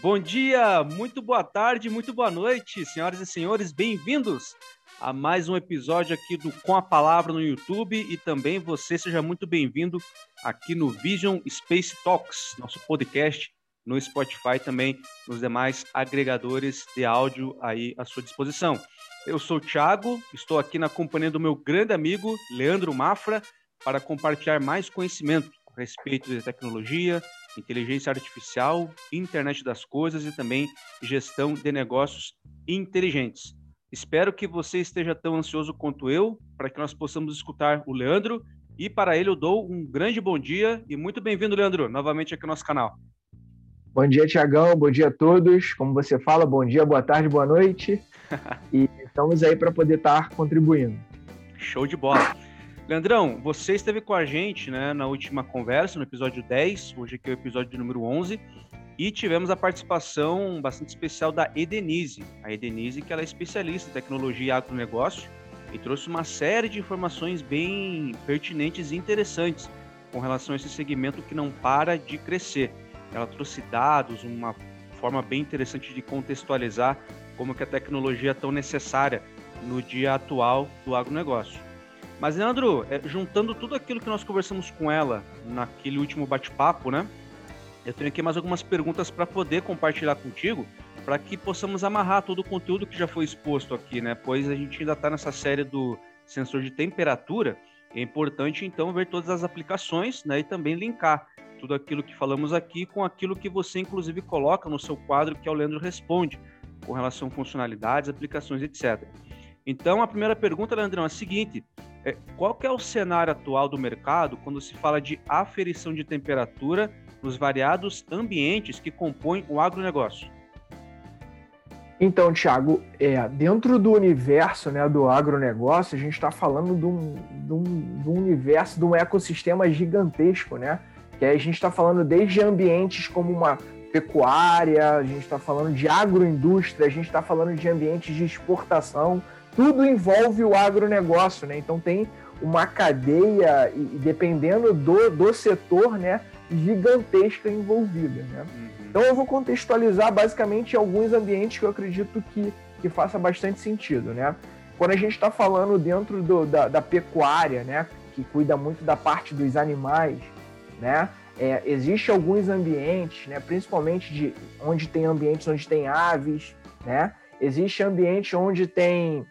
Bom dia, muito boa tarde, muito boa noite, senhoras e senhores, bem-vindos a mais um episódio aqui do Com a Palavra no YouTube e também você seja muito bem-vindo aqui no Vision Space Talks, nosso podcast no Spotify também nos demais agregadores de áudio aí à sua disposição. Eu sou o Thiago, estou aqui na companhia do meu grande amigo Leandro Mafra para compartilhar mais conhecimento a respeito de tecnologia, inteligência artificial, internet das coisas e também gestão de negócios inteligentes. Espero que você esteja tão ansioso quanto eu para que nós possamos escutar o Leandro e para ele eu dou um grande bom dia e muito bem-vindo, Leandro, novamente aqui no nosso canal. Bom dia, Tiagão. Bom dia a todos. Como você fala, bom dia, boa tarde, boa noite. e estamos aí para poder estar contribuindo. Show de bola. Leandrão, você esteve com a gente né, na última conversa, no episódio 10, hoje aqui é o episódio número 11, e tivemos a participação bastante especial da Edenise. A Edenise, que ela é especialista em tecnologia e agronegócio, e trouxe uma série de informações bem pertinentes e interessantes com relação a esse segmento que não para de crescer ela trouxe dados, uma forma bem interessante de contextualizar como que a tecnologia é tão necessária no dia atual do agronegócio. Mas, Leandro, é, juntando tudo aquilo que nós conversamos com ela naquele último bate-papo, né? Eu tenho aqui mais algumas perguntas para poder compartilhar contigo, para que possamos amarrar todo o conteúdo que já foi exposto aqui, né? Pois a gente ainda está nessa série do sensor de temperatura. É importante, então, ver todas as aplicações né, e também linkar tudo aquilo que falamos aqui com aquilo que você, inclusive, coloca no seu quadro, que é o Leandro Responde, com relação a funcionalidades, aplicações, etc. Então, a primeira pergunta, Leandrão, é a seguinte: é, qual é o cenário atual do mercado quando se fala de aferição de temperatura nos variados ambientes que compõem o agronegócio? Então, Thiago, é, dentro do universo né, do agronegócio, a gente está falando de um, de, um, de um universo, de um ecossistema gigantesco, né? que a gente está falando desde ambientes como uma pecuária, a gente está falando de agroindústria, a gente está falando de ambientes de exportação, tudo envolve o agronegócio, né? Então tem uma cadeia, e dependendo do, do setor, né, gigantesca envolvida, né? Uhum. Então eu vou contextualizar basicamente alguns ambientes que eu acredito que, que faça bastante sentido, né? Quando a gente está falando dentro do, da, da pecuária, né, que cuida muito da parte dos animais, né? É, existe alguns ambientes, né, principalmente de onde tem ambientes onde tem aves, né? Existe ambiente onde tem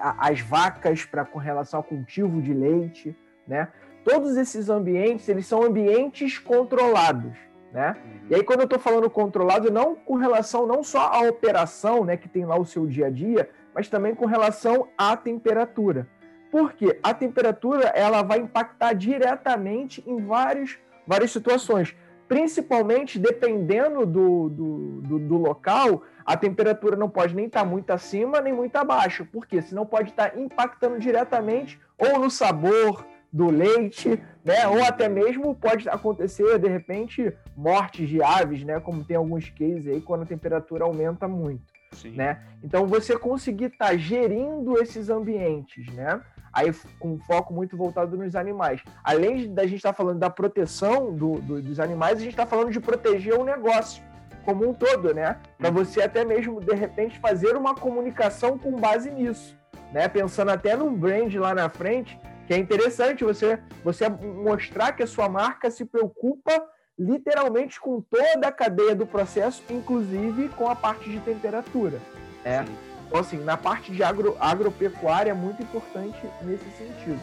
as vacas para com relação ao cultivo de leite, né? Todos esses ambientes, eles são ambientes controlados, né? E aí quando eu estou falando controlado, não com relação não só à operação, né, que tem lá o seu dia a dia, mas também com relação à temperatura. Porque a temperatura ela vai impactar diretamente em vários, várias situações. Principalmente dependendo do, do, do, do local, a temperatura não pode nem estar tá muito acima nem muito abaixo. Por quê? Senão pode estar tá impactando diretamente ou no sabor do leite, né? Ou até mesmo pode acontecer, de repente, mortes de aves, né? Como tem alguns cases aí quando a temperatura aumenta muito. Sim. Né? Então você conseguir estar tá gerindo esses ambientes, né? Aí com foco muito voltado nos animais. Além da gente estar tá falando da proteção do, do, dos animais, a gente está falando de proteger o negócio como um todo, né? Para você até mesmo, de repente, fazer uma comunicação com base nisso, né? Pensando até num brand lá na frente, que é interessante você, você mostrar que a sua marca se preocupa literalmente com toda a cadeia do processo, inclusive com a parte de temperatura. É. Sim. Então, assim, na parte de agro, agropecuária é muito importante nesse sentido.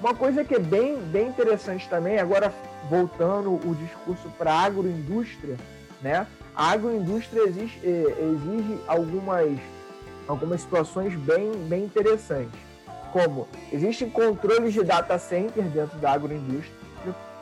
Uma coisa que é bem, bem interessante também, agora voltando o discurso para a agroindústria, né? A agroindústria exige, eh, exige algumas, algumas situações bem, bem interessantes. Como existem controles de data center dentro da agroindústria,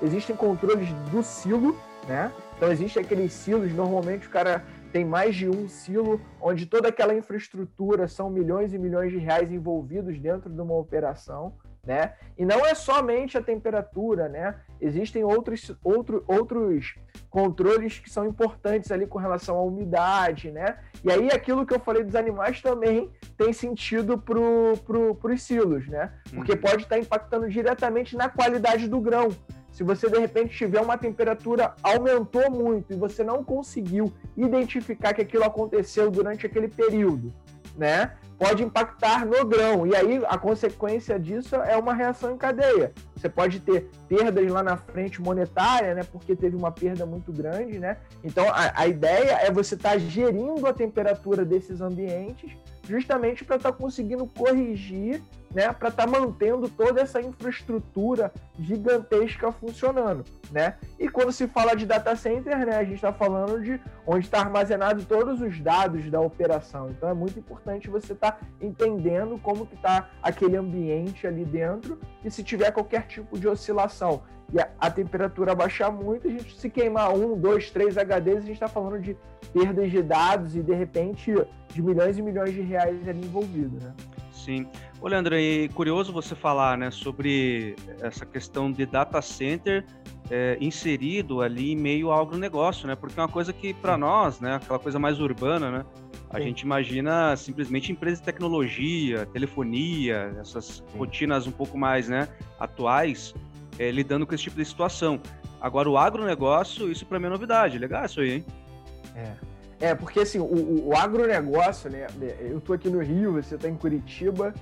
existem controles do silo, né? Então existem aqueles silos, normalmente o cara tem mais de um silo, onde toda aquela infraestrutura são milhões e milhões de reais envolvidos dentro de uma operação, né? E não é somente a temperatura, né? Existem outros, outro, outros controles que são importantes ali com relação à umidade, né? E aí aquilo que eu falei dos animais também tem sentido para pro, os silos, né? Porque uhum. pode estar impactando diretamente na qualidade do grão. Se você de repente tiver uma temperatura aumentou muito e você não conseguiu identificar que aquilo aconteceu durante aquele período, né? Pode impactar no grão. E aí a consequência disso é uma reação em cadeia. Você pode ter perdas lá na frente monetária, né? Porque teve uma perda muito grande, né? Então a, a ideia é você estar tá gerindo a temperatura desses ambientes justamente para estar tá conseguindo corrigir, né, para estar tá mantendo toda essa infraestrutura gigantesca funcionando, né? E quando se fala de data center, né, a gente está falando de onde está armazenado todos os dados da operação. Então é muito importante você estar tá entendendo como que está aquele ambiente ali dentro e se tiver qualquer tipo de oscilação e a, a, temperatura baixar muito, a gente se queimar um, dois, três HDs, a gente está falando de perdas de dados e de repente de milhões e milhões de reais ali envolvidos, né? Sim. Ô, Leandro, e curioso você falar né, sobre essa questão de data center é, inserido ali em meio ao agronegócio, né? Porque é uma coisa que, para nós, né, aquela coisa mais urbana, né? A Sim. gente imagina simplesmente empresas de tecnologia, telefonia, essas Sim. rotinas um pouco mais né, atuais, é, lidando com esse tipo de situação. Agora, o agronegócio, isso para mim é novidade. Legal isso aí, hein? É. É, porque assim, o, o agronegócio, né? Eu tô aqui no Rio, você tá em Curitiba,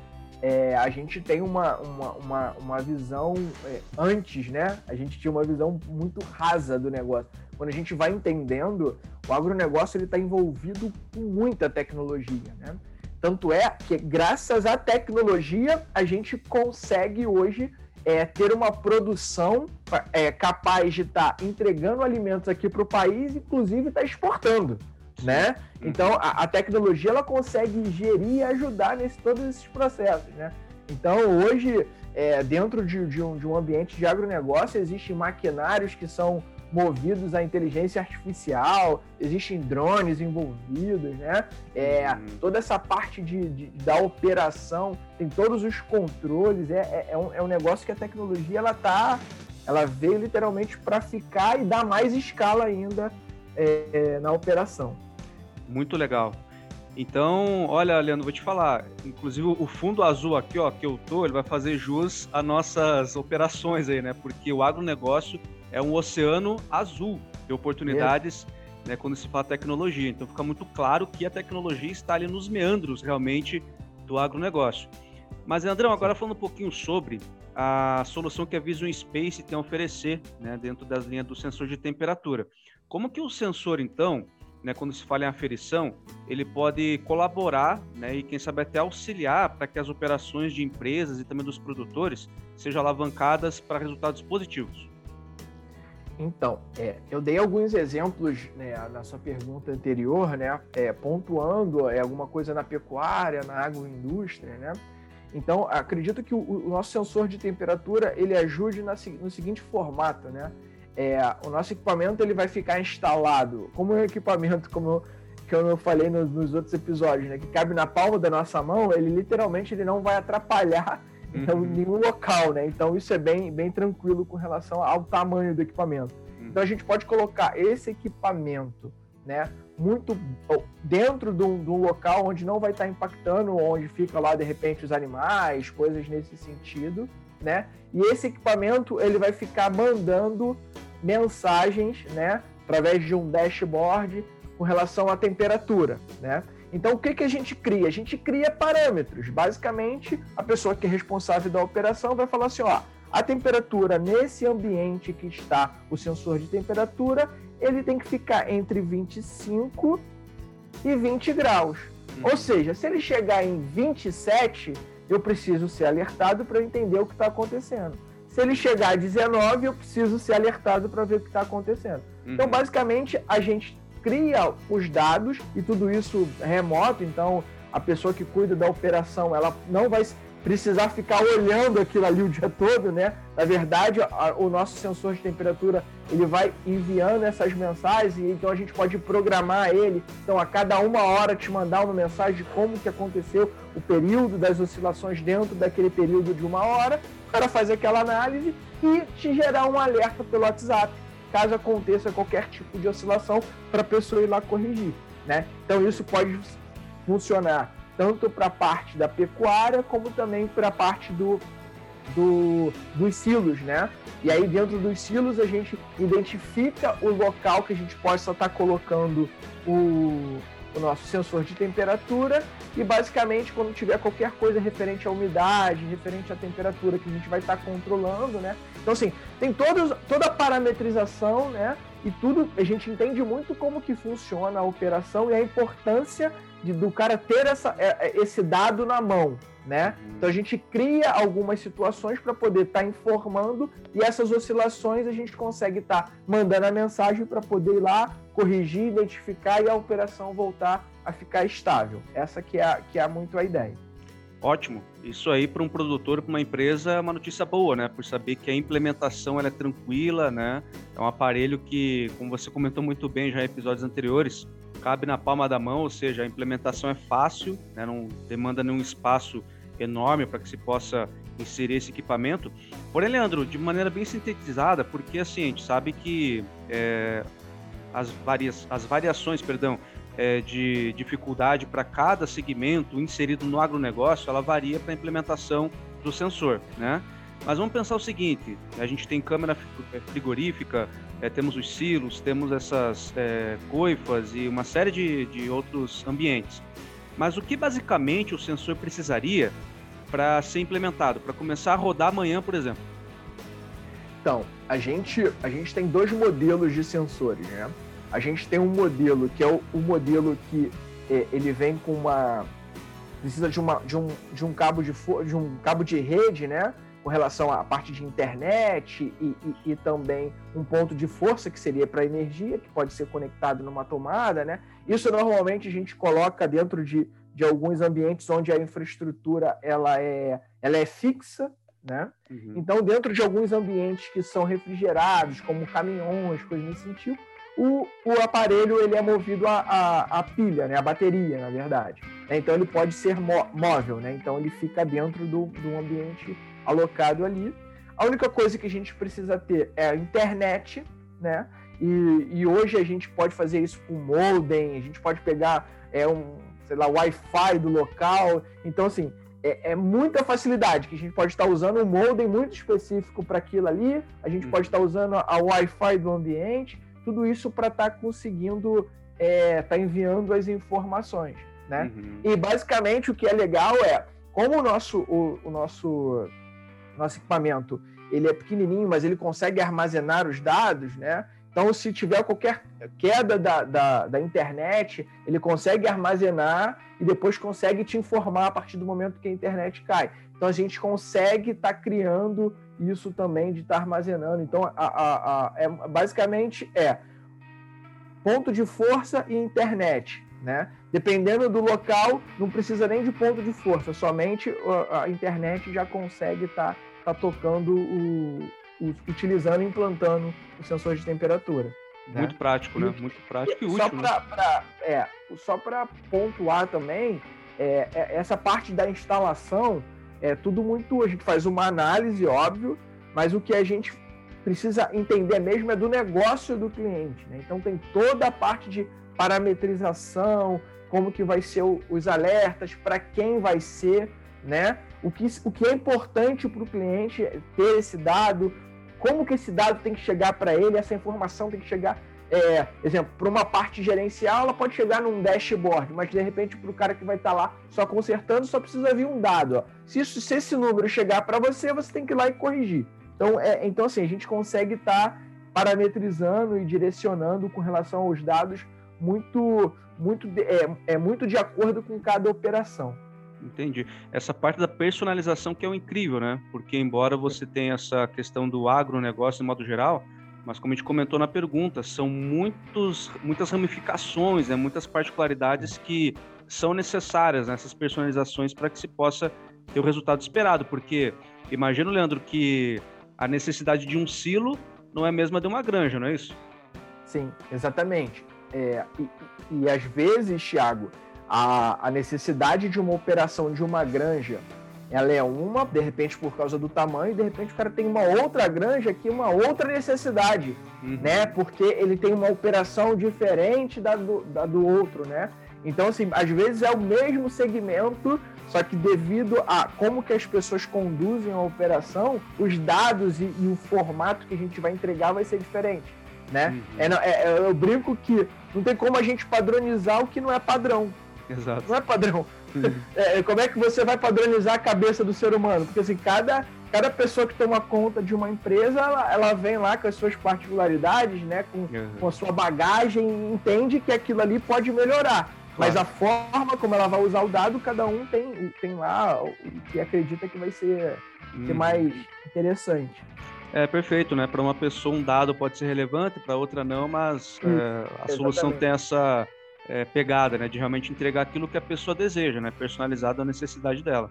é, a gente tem uma, uma, uma, uma visão é, antes, né? A gente tinha uma visão muito rasa do negócio. Quando a gente vai entendendo, o agronegócio está envolvido com muita tecnologia, né? Tanto é que, graças à tecnologia, a gente consegue hoje é, ter uma produção é, capaz de estar tá entregando alimentos aqui para o país, inclusive estar tá exportando né? Então a, a, tecnologia ela consegue gerir e ajudar nesse todos esses processos, né? Então hoje é, dentro de, de, um, de um ambiente de agronegócio existem maquinários que são movidos à inteligência artificial, existem drones envolvidos, né? É, uhum. Toda essa parte de, de, da operação, tem todos os controles, é, é, é, um, é um negócio que a tecnologia ela tá, ela veio literalmente para ficar e dar mais escala ainda é, é, na operação. Muito legal. Então, olha, Leandro, vou te falar. Inclusive, o fundo azul aqui, ó, que eu tô, ele vai fazer jus às nossas operações aí, né? Porque o agronegócio é um oceano azul de oportunidades, né? Quando se fala tecnologia. Então, fica muito claro que a tecnologia está ali nos meandros, realmente, do agronegócio. Mas, Leandrão, agora falando um pouquinho sobre a solução que a Vision Space tem a oferecer, né? Dentro das linhas do sensor de temperatura. Como que o sensor, então, né, quando se fala em aferição, ele pode colaborar né, e, quem sabe, até auxiliar para que as operações de empresas e também dos produtores sejam alavancadas para resultados positivos? Então, é, eu dei alguns exemplos né, na sua pergunta anterior, né, é, pontuando é, alguma coisa na pecuária, na agroindústria, né? Então, acredito que o, o nosso sensor de temperatura ele ajude na, no seguinte formato, né? é, o nosso equipamento ele vai ficar instalado como um equipamento, como eu, que eu falei nos, nos, outros episódios, né, que cabe na palma da nossa mão, ele literalmente ele não vai atrapalhar uhum. nenhum local, né? Então isso é bem, bem tranquilo com relação ao tamanho do equipamento. Uhum. Então a gente pode colocar esse equipamento, né, muito dentro de um, de um, local onde não vai estar impactando, onde fica lá de repente os animais, coisas nesse sentido, né? E esse equipamento ele vai ficar mandando mensagens, né, através de um dashboard com relação à temperatura, né? Então, o que, que a gente cria? A gente cria parâmetros. Basicamente, a pessoa que é responsável da operação vai falar assim: ó, a temperatura nesse ambiente que está o sensor de temperatura, ele tem que ficar entre 25 e 20 graus. Uhum. Ou seja, se ele chegar em 27, eu preciso ser alertado para entender o que está acontecendo. Se ele chegar a 19, eu preciso ser alertado para ver o que está acontecendo. Então, uhum. Então, basicamente, a gente cria os dados e tudo isso remoto. Então, a pessoa que cuida da operação, ela não vai precisar ficar olhando aquilo ali o dia todo, né? Na verdade, a, o nosso sensor de temperatura ele vai enviando essas mensagens e então a gente pode programar ele. Então, a cada uma hora te mandar uma mensagem de como que aconteceu o período das oscilações dentro daquele período de uma hora. O cara faz aquela análise e te gerar um alerta pelo WhatsApp caso aconteça qualquer tipo de oscilação para a pessoa ir lá corrigir, né? Então, isso pode funcionar tanto para a parte da pecuária como também para a parte do, do, dos silos, né? E aí dentro dos silos a gente identifica o local que a gente possa estar colocando o, o nosso sensor de temperatura e basicamente quando tiver qualquer coisa referente à umidade, referente à temperatura que a gente vai estar controlando, né? Então assim, tem todos, toda a parametrização, né? E tudo, a gente entende muito como que funciona a operação e a importância de, do cara ter essa, é, é, esse dado na mão, né? Então a gente cria algumas situações para poder estar tá informando e essas oscilações a gente consegue estar tá mandando a mensagem para poder ir lá corrigir, identificar e a operação voltar a ficar estável. Essa que é, que é muito a ideia. Ótimo. Isso aí para um produtor, para uma empresa, é uma notícia boa, né? Por saber que a implementação ela é tranquila, né? É um aparelho que, como você comentou muito bem já em episódios anteriores, cabe na palma da mão, ou seja, a implementação é fácil, né? não demanda nenhum espaço enorme para que se possa inserir esse equipamento. Porém, Leandro, de maneira bem sintetizada, porque assim, a gente sabe que é, as, varias, as variações perdão, é, de dificuldade para cada segmento inserido no agronegócio, ela varia para a implementação do sensor, né? Mas vamos pensar o seguinte: a gente tem câmera é, frigorífica, é, temos os silos, temos essas é, coifas e uma série de, de outros ambientes. Mas o que basicamente o sensor precisaria para ser implementado, para começar a rodar amanhã, por exemplo? Então, a gente, a gente tem dois modelos de sensores, né? A gente tem um modelo que é o, o modelo que é, ele vem com uma precisa de, uma, de, um, de um cabo de de um cabo de rede, né? Com relação à parte de internet e, e, e também um ponto de força que seria para energia, que pode ser conectado numa tomada, né? Isso normalmente a gente coloca dentro de, de alguns ambientes onde a infraestrutura ela é, ela é fixa, né? Uhum. Então, dentro de alguns ambientes que são refrigerados, como caminhões, coisas nesse sentido, o, o aparelho ele é movido a, a, a, pilha, né? a bateria, na verdade. Então ele pode ser móvel, né? então ele fica dentro do, do ambiente alocado ali. A única coisa que a gente precisa ter é a internet, né? E, e hoje a gente pode fazer isso com modem, a gente pode pegar é, um, sei lá, Wi-Fi do local. Então, assim, é, é, muita facilidade que a gente pode estar usando um modem muito específico para aquilo ali, a gente uhum. pode estar usando a Wi-Fi do ambiente, tudo isso para estar tá conseguindo é, tá enviando as informações, né? Uhum. E basicamente o que é legal é como o nosso o, o nosso nosso equipamento ele é pequenininho, mas ele consegue armazenar os dados, né? Então, se tiver qualquer queda da, da, da, internet, ele consegue armazenar e depois consegue te informar a partir do momento que a internet cai. Então, a gente consegue estar tá criando isso também de estar tá armazenando. Então, a, a, a, é, basicamente é ponto de força e internet. Né? Dependendo do local, não precisa nem de ponto de força, somente a, internet já consegue estar tá, tá tocando o, utilizando e implantando o sensor de temperatura. Né? Muito prático, né? Muito prático e, útil. Só para né? é, só pontuar também, é, é, essa parte da instalação é tudo muito. A gente faz uma análise, óbvio, mas o que a gente precisa entender mesmo é do negócio do cliente. Né? Então tem toda a parte de parametrização, como que vai ser o, os alertas, para quem vai ser, né? O que, o que é importante para o cliente é ter esse dado, como que esse dado tem que chegar para ele, essa informação tem que chegar é, exemplo, para uma parte gerencial, ela pode chegar num dashboard, mas de repente para o cara que vai estar tá lá só consertando, só precisa vir um dado. Ó. Se, isso, se esse número chegar para você, você tem que ir lá e corrigir. Então, é, então assim, a gente consegue estar tá parametrizando e direcionando com relação aos dados muito, muito, é, é muito de acordo com cada operação. Entendi. Essa parte da personalização que é o incrível, né? Porque embora você tenha essa questão do agronegócio de modo geral, mas como a gente comentou na pergunta, são muitos, muitas ramificações, né, muitas particularidades que são necessárias nessas personalizações para que se possa ter o resultado esperado, porque imagino, Leandro, que a necessidade de um silo não é a mesma de uma granja, não é isso? Sim, exatamente. É, e, e, às vezes, Thiago, a, a necessidade de uma operação de uma granja ela é uma, de repente por causa do tamanho, e de repente o cara tem uma outra granja aqui, uma outra necessidade, uhum. né? Porque ele tem uma operação diferente da do, da do outro, né? Então, assim, às vezes é o mesmo segmento, só que devido a como que as pessoas conduzem a operação, os dados e, e o formato que a gente vai entregar vai ser diferente, né? Uhum. É, é, é, eu brinco que não tem como a gente padronizar o que não é padrão. Exato. Não é padrão. Uhum. É, como é que você vai padronizar a cabeça do ser humano? Porque assim, cada, cada pessoa que toma conta de uma empresa, ela, ela vem lá com as suas particularidades, né? Com, uhum. com a sua bagagem entende que aquilo ali pode melhorar. Mas a forma como ela vai usar o dado, cada um tem, tem lá o que acredita que vai ser, uhum. ser mais interessante. É perfeito, né? Para uma pessoa um dado pode ser relevante, para outra não, mas é, a solução tem essa é, pegada, né? De realmente entregar aquilo que a pessoa deseja, né? Personalizado à necessidade dela.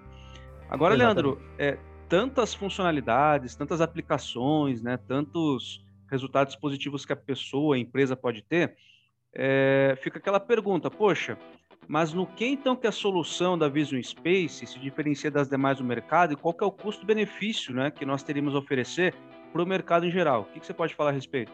Agora, exatamente. Leandro, é, tantas funcionalidades, tantas aplicações, né? Tantos resultados positivos que a pessoa, a empresa pode ter é, fica aquela pergunta, poxa, mas no que então que a solução da Vision Space se diferencia das demais do mercado e qual que é o custo-benefício né, que nós teríamos a oferecer para o mercado em geral? O que, que você pode falar a respeito?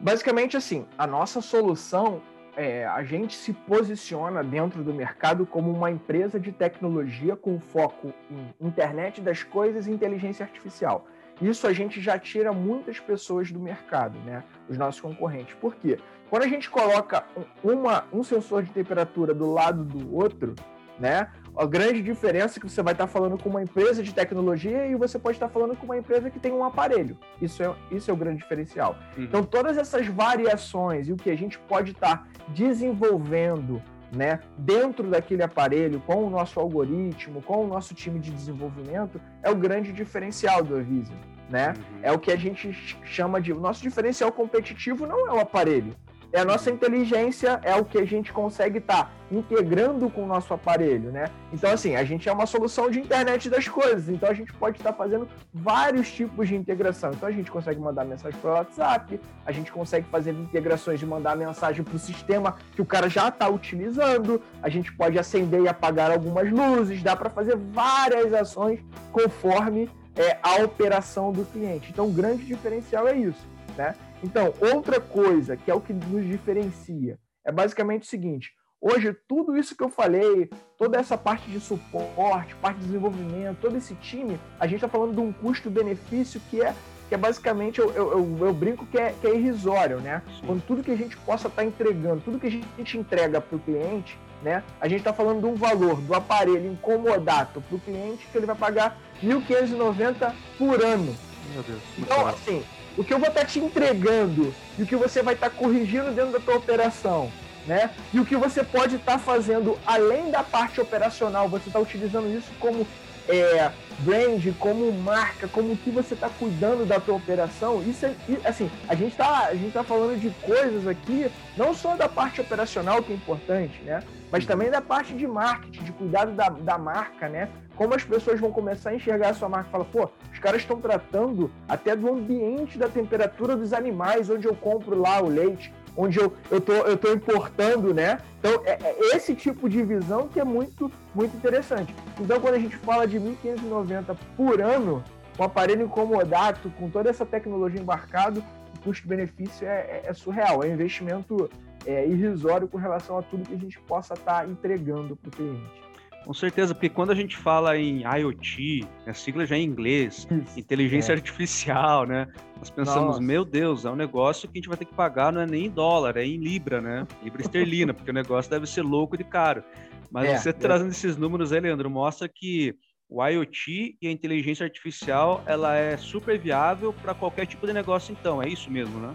Basicamente assim, a nossa solução é, a gente se posiciona dentro do mercado como uma empresa de tecnologia com foco em internet das coisas e inteligência artificial. Isso a gente já tira muitas pessoas do mercado, né? Os nossos concorrentes. Por quê? Quando a gente coloca uma, um sensor de temperatura do lado do outro, né? A grande diferença é que você vai estar falando com uma empresa de tecnologia e você pode estar falando com uma empresa que tem um aparelho. Isso é, isso é o grande diferencial. Uhum. Então, todas essas variações e o que a gente pode estar desenvolvendo né, dentro daquele aparelho, com o nosso algoritmo, com o nosso time de desenvolvimento, é o grande diferencial do Avisa. Né? Uhum. É o que a gente chama de. O nosso diferencial competitivo não é o aparelho, é a nossa inteligência, é o que a gente consegue estar tá integrando com o nosso aparelho, né? Então, assim, a gente é uma solução de internet das coisas, então a gente pode estar tá fazendo vários tipos de integração. Então, a gente consegue mandar mensagem para o WhatsApp, a gente consegue fazer integrações de mandar mensagem para o sistema que o cara já está utilizando, a gente pode acender e apagar algumas luzes, dá para fazer várias ações conforme é, a operação do cliente. Então, o grande diferencial é isso, né? Então, outra coisa que é o que nos diferencia é basicamente o seguinte: hoje, tudo isso que eu falei, toda essa parte de suporte, parte de desenvolvimento, todo esse time, a gente está falando de um custo-benefício que é, que é basicamente, eu, eu, eu, eu brinco que é, que é irrisório, né? Sim. Quando tudo que a gente possa estar tá entregando, tudo que a gente entrega para o cliente, né? A gente está falando de um valor do aparelho incomodato para o cliente que ele vai pagar R$ 1.590 por ano. Meu Deus. Então, assim, o que eu vou estar te entregando e o que você vai estar corrigindo dentro da tua operação, né? E o que você pode estar fazendo além da parte operacional, você está utilizando isso como é, brand, como marca, como que você está cuidando da tua operação. Isso é, assim, a gente está a gente tá falando de coisas aqui, não só da parte operacional que é importante, né? Mas também da parte de marketing, de cuidado da, da marca, né? Como as pessoas vão começar a enxergar a sua marca e falar, pô, os caras estão tratando até do ambiente da temperatura dos animais, onde eu compro lá o leite, onde eu, eu, tô, eu tô importando, né? Então, é, é esse tipo de visão que é muito, muito interessante. Então, quando a gente fala de 1.590 por ano, um aparelho incomodato, com toda essa tecnologia embarcado, o custo-benefício é, é, é, surreal, é um investimento é, irrisório com relação a tudo que a gente possa estar tá entregando para o cliente. Com certeza, porque quando a gente fala em IoT, a sigla já é em inglês, Isso, inteligência é. artificial, né? Nós pensamos, Nossa. meu Deus, é um negócio que a gente vai ter que pagar, não é nem em dólar, é em Libra, né? Libra esterlina, porque o negócio deve ser louco de caro. Mas é, você é. trazendo esses números aí, Leandro, mostra que o IoT e a inteligência artificial, ela é super viável para qualquer tipo de negócio, então. É isso mesmo, né?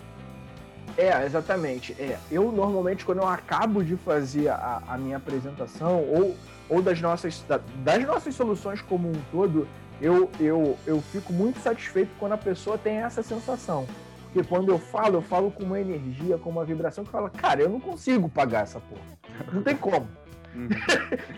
É, exatamente. É, eu normalmente, quando eu acabo de fazer a, a minha apresentação, ou, ou das, nossas, das nossas soluções como um todo, eu, eu, eu fico muito satisfeito quando a pessoa tem essa sensação. Porque quando eu falo, eu falo com uma energia, com uma vibração que fala, cara, eu não consigo pagar essa porra. Não tem como. Uhum.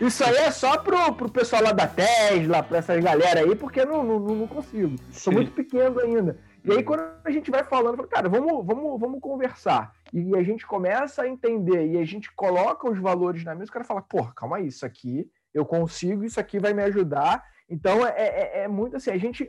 Isso aí é só pro, pro pessoal lá da Tesla, pra essas galera aí, porque não, não, não consigo. Sou muito pequeno ainda. E aí, quando a gente vai falando, fala, cara, vamos, vamos, vamos conversar. E a gente começa a entender e a gente coloca os valores na mesa, o cara fala, porra, calma aí, isso aqui eu consigo, isso aqui vai me ajudar. Então, é, é, é muito assim, a gente.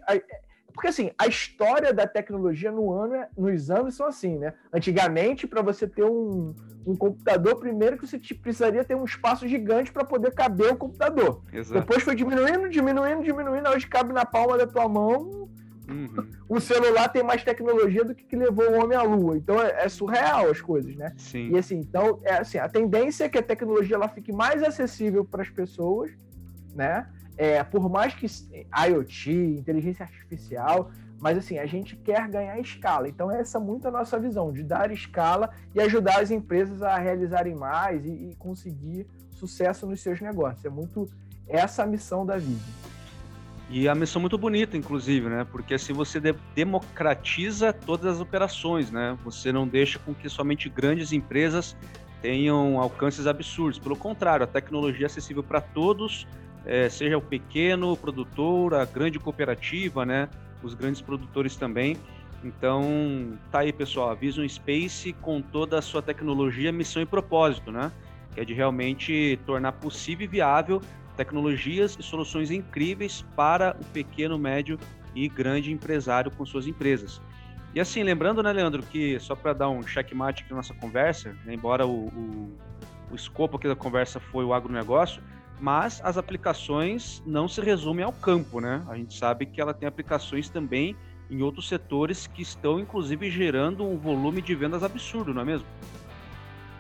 porque assim, a história da tecnologia no ano, é, nos anos são assim, né? Antigamente, para você ter um, um computador, primeiro que você precisaria ter um espaço gigante para poder caber o computador. Exato. Depois foi diminuindo, diminuindo, diminuindo, hoje cabe na palma da tua mão. Uhum. O celular tem mais tecnologia do que, que levou o homem à lua. Então é, é, surreal as coisas, né? Sim. E assim, então, é assim, a tendência é que a tecnologia ela fique mais acessível para as pessoas, né? É, por mais que IoT, inteligência artificial, mas assim, a gente quer ganhar escala. Então, essa é muito a nossa visão, de dar escala e ajudar as empresas a realizarem mais e, e conseguir sucesso nos seus negócios. É muito essa a missão da Vive. E a missão muito bonita, inclusive, né? Porque assim você de democratiza todas as operações, né? Você não deixa com que somente grandes empresas tenham alcances absurdos. Pelo contrário, a tecnologia é acessível para todos é, seja o pequeno produtor, a grande cooperativa, né? Os grandes produtores também. Então, tá aí, pessoal, a Vision Space com toda a sua tecnologia, missão e propósito, né? Que é de realmente tornar possível e viável tecnologias e soluções incríveis para o pequeno, médio e grande empresário com suas empresas. E assim, lembrando, né, Leandro, que só para dar um checkmate aqui na nossa conversa, né, embora o, o, o escopo aqui da conversa foi o agronegócio, mas as aplicações não se resumem ao campo, né? A gente sabe que ela tem aplicações também em outros setores que estão, inclusive, gerando um volume de vendas absurdo, não é mesmo?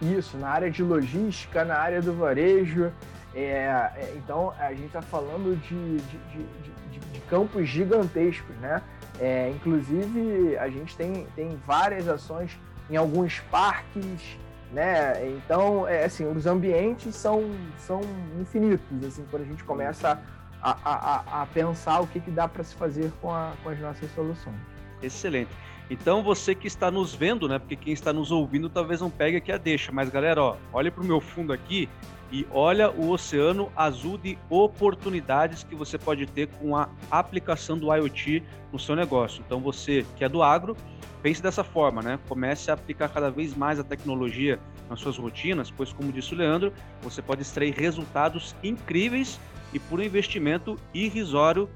Isso, na área de logística, na área do varejo. É, é, então, a gente está falando de, de, de, de, campos gigantescos, né? É, inclusive, a gente tem, tem várias ações em alguns parques, né? Então, é, assim, os ambientes são, são infinitos, assim, quando a gente começa a, a, a pensar o que, que dá para se fazer com, a, com as nossas soluções. Excelente. Então, você que está nos vendo, né? Porque quem está nos ouvindo talvez não pegue aqui a deixa, mas galera, ó, olha para o meu fundo aqui e olha o oceano azul de oportunidades que você pode ter com a aplicação do IoT no seu negócio. Então, você que é do agro, pense dessa forma, né? Comece a aplicar cada vez mais a tecnologia nas suas rotinas, pois, como disse o Leandro, você pode extrair resultados incríveis e por um investimento irrisório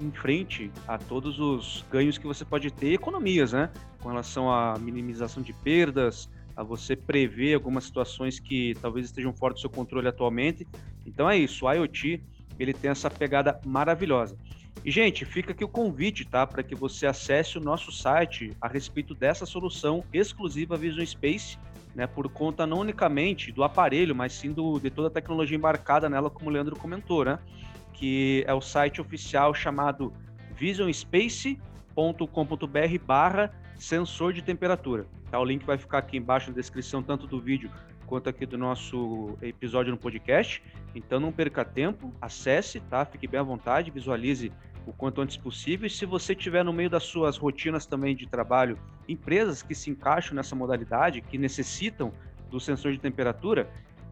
em frente a todos os ganhos que você pode ter, economias, né? Com relação à minimização de perdas, a você prever algumas situações que talvez estejam fora do seu controle atualmente. Então é isso, o IoT ele tem essa pegada maravilhosa. E, gente, fica aqui o convite, tá? Para que você acesse o nosso site a respeito dessa solução exclusiva Vision Space, né? Por conta não unicamente do aparelho, mas sim do, de toda a tecnologia embarcada nela, como o Leandro comentou, né? Que é o site oficial chamado visionspace.com.br barra sensor de temperatura. Tá? O link vai ficar aqui embaixo na descrição, tanto do vídeo quanto aqui do nosso episódio no podcast. Então não perca tempo, acesse, tá? Fique bem à vontade, visualize o quanto antes possível. E se você tiver no meio das suas rotinas também de trabalho, empresas que se encaixam nessa modalidade, que necessitam do sensor de temperatura,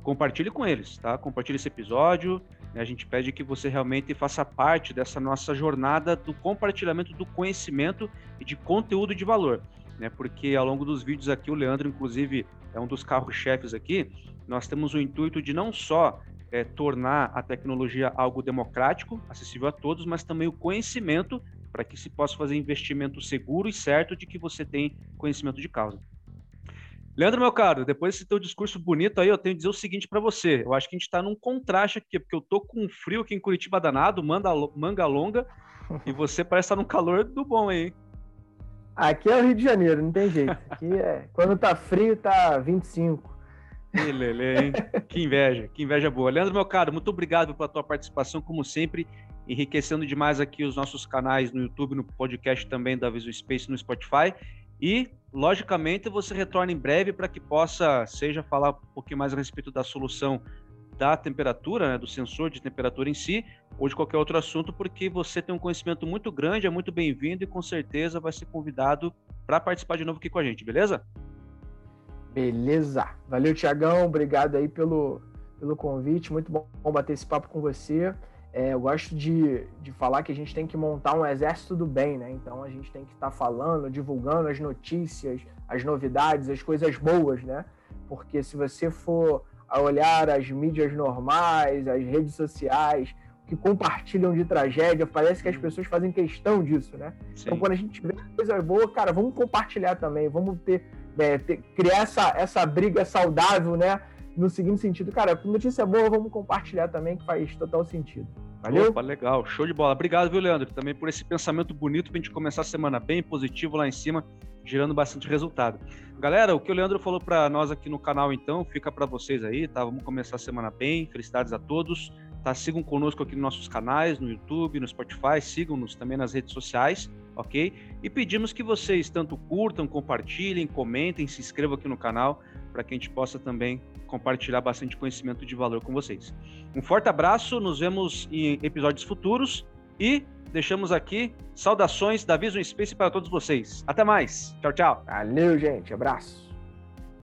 compartilhe com eles, tá? Compartilhe esse episódio. Né? A gente pede que você realmente faça parte dessa nossa jornada do compartilhamento do conhecimento e de conteúdo de valor, né? Porque ao longo dos vídeos aqui, o Leandro, inclusive, é um dos carros-chefes aqui. Nós temos o intuito de não só é, tornar a tecnologia algo democrático, acessível a todos, mas também o conhecimento para que se possa fazer investimento seguro e certo de que você tem conhecimento de causa. Leandro, meu caro, depois desse teu discurso bonito aí, eu tenho que dizer o seguinte para você. Eu acho que a gente está num contraste aqui, porque eu tô com um frio aqui em Curitiba danado, manga, manga longa, e você parece estar tá num calor do bom aí. Aqui é o Rio de Janeiro, não tem jeito. Aqui é, quando tá frio, tá 25. Que lele, hein? que inveja, que inveja boa. Leandro, meu caro, muito obrigado pela tua participação, como sempre, enriquecendo demais aqui os nossos canais no YouTube, no podcast também da Visual Space no Spotify. E, logicamente, você retorna em breve para que possa, seja falar um pouquinho mais a respeito da solução da temperatura, né, do sensor de temperatura em si, ou de qualquer outro assunto, porque você tem um conhecimento muito grande, é muito bem-vindo e com certeza vai ser convidado para participar de novo aqui com a gente, beleza? Beleza. Valeu, Tiagão. Obrigado aí pelo, pelo convite. Muito bom bater esse papo com você. É, eu gosto de, de falar que a gente tem que montar um exército do bem, né? Então a gente tem que estar tá falando, divulgando as notícias, as novidades, as coisas boas, né? Porque se você for olhar as mídias normais, as redes sociais, que compartilham de tragédia, parece que as pessoas fazem questão disso, né? Sim. Então, quando a gente vê coisa boa, cara, vamos compartilhar também, vamos ter, é, ter, criar essa, essa briga saudável, né? No seguinte sentido, cara, notícia boa, vamos compartilhar também, que faz total sentido. Valeu? Opa, legal, show de bola. Obrigado, viu, Leandro, também por esse pensamento bonito pra gente começar a semana bem positivo lá em cima, gerando bastante resultado. Galera, o que o Leandro falou para nós aqui no canal, então, fica para vocês aí, tá? Vamos começar a semana bem. Felicidades a todos. Tá? Sigam conosco aqui nos nossos canais, no YouTube, no Spotify, sigam-nos também nas redes sociais, ok? E pedimos que vocês tanto curtam, compartilhem, comentem, se inscrevam aqui no canal, para que a gente possa também compartilhar bastante conhecimento de valor com vocês. Um forte abraço, nos vemos em episódios futuros e deixamos aqui saudações da Vision Space para todos vocês. Até mais. Tchau, tchau. Valeu, gente. Abraço.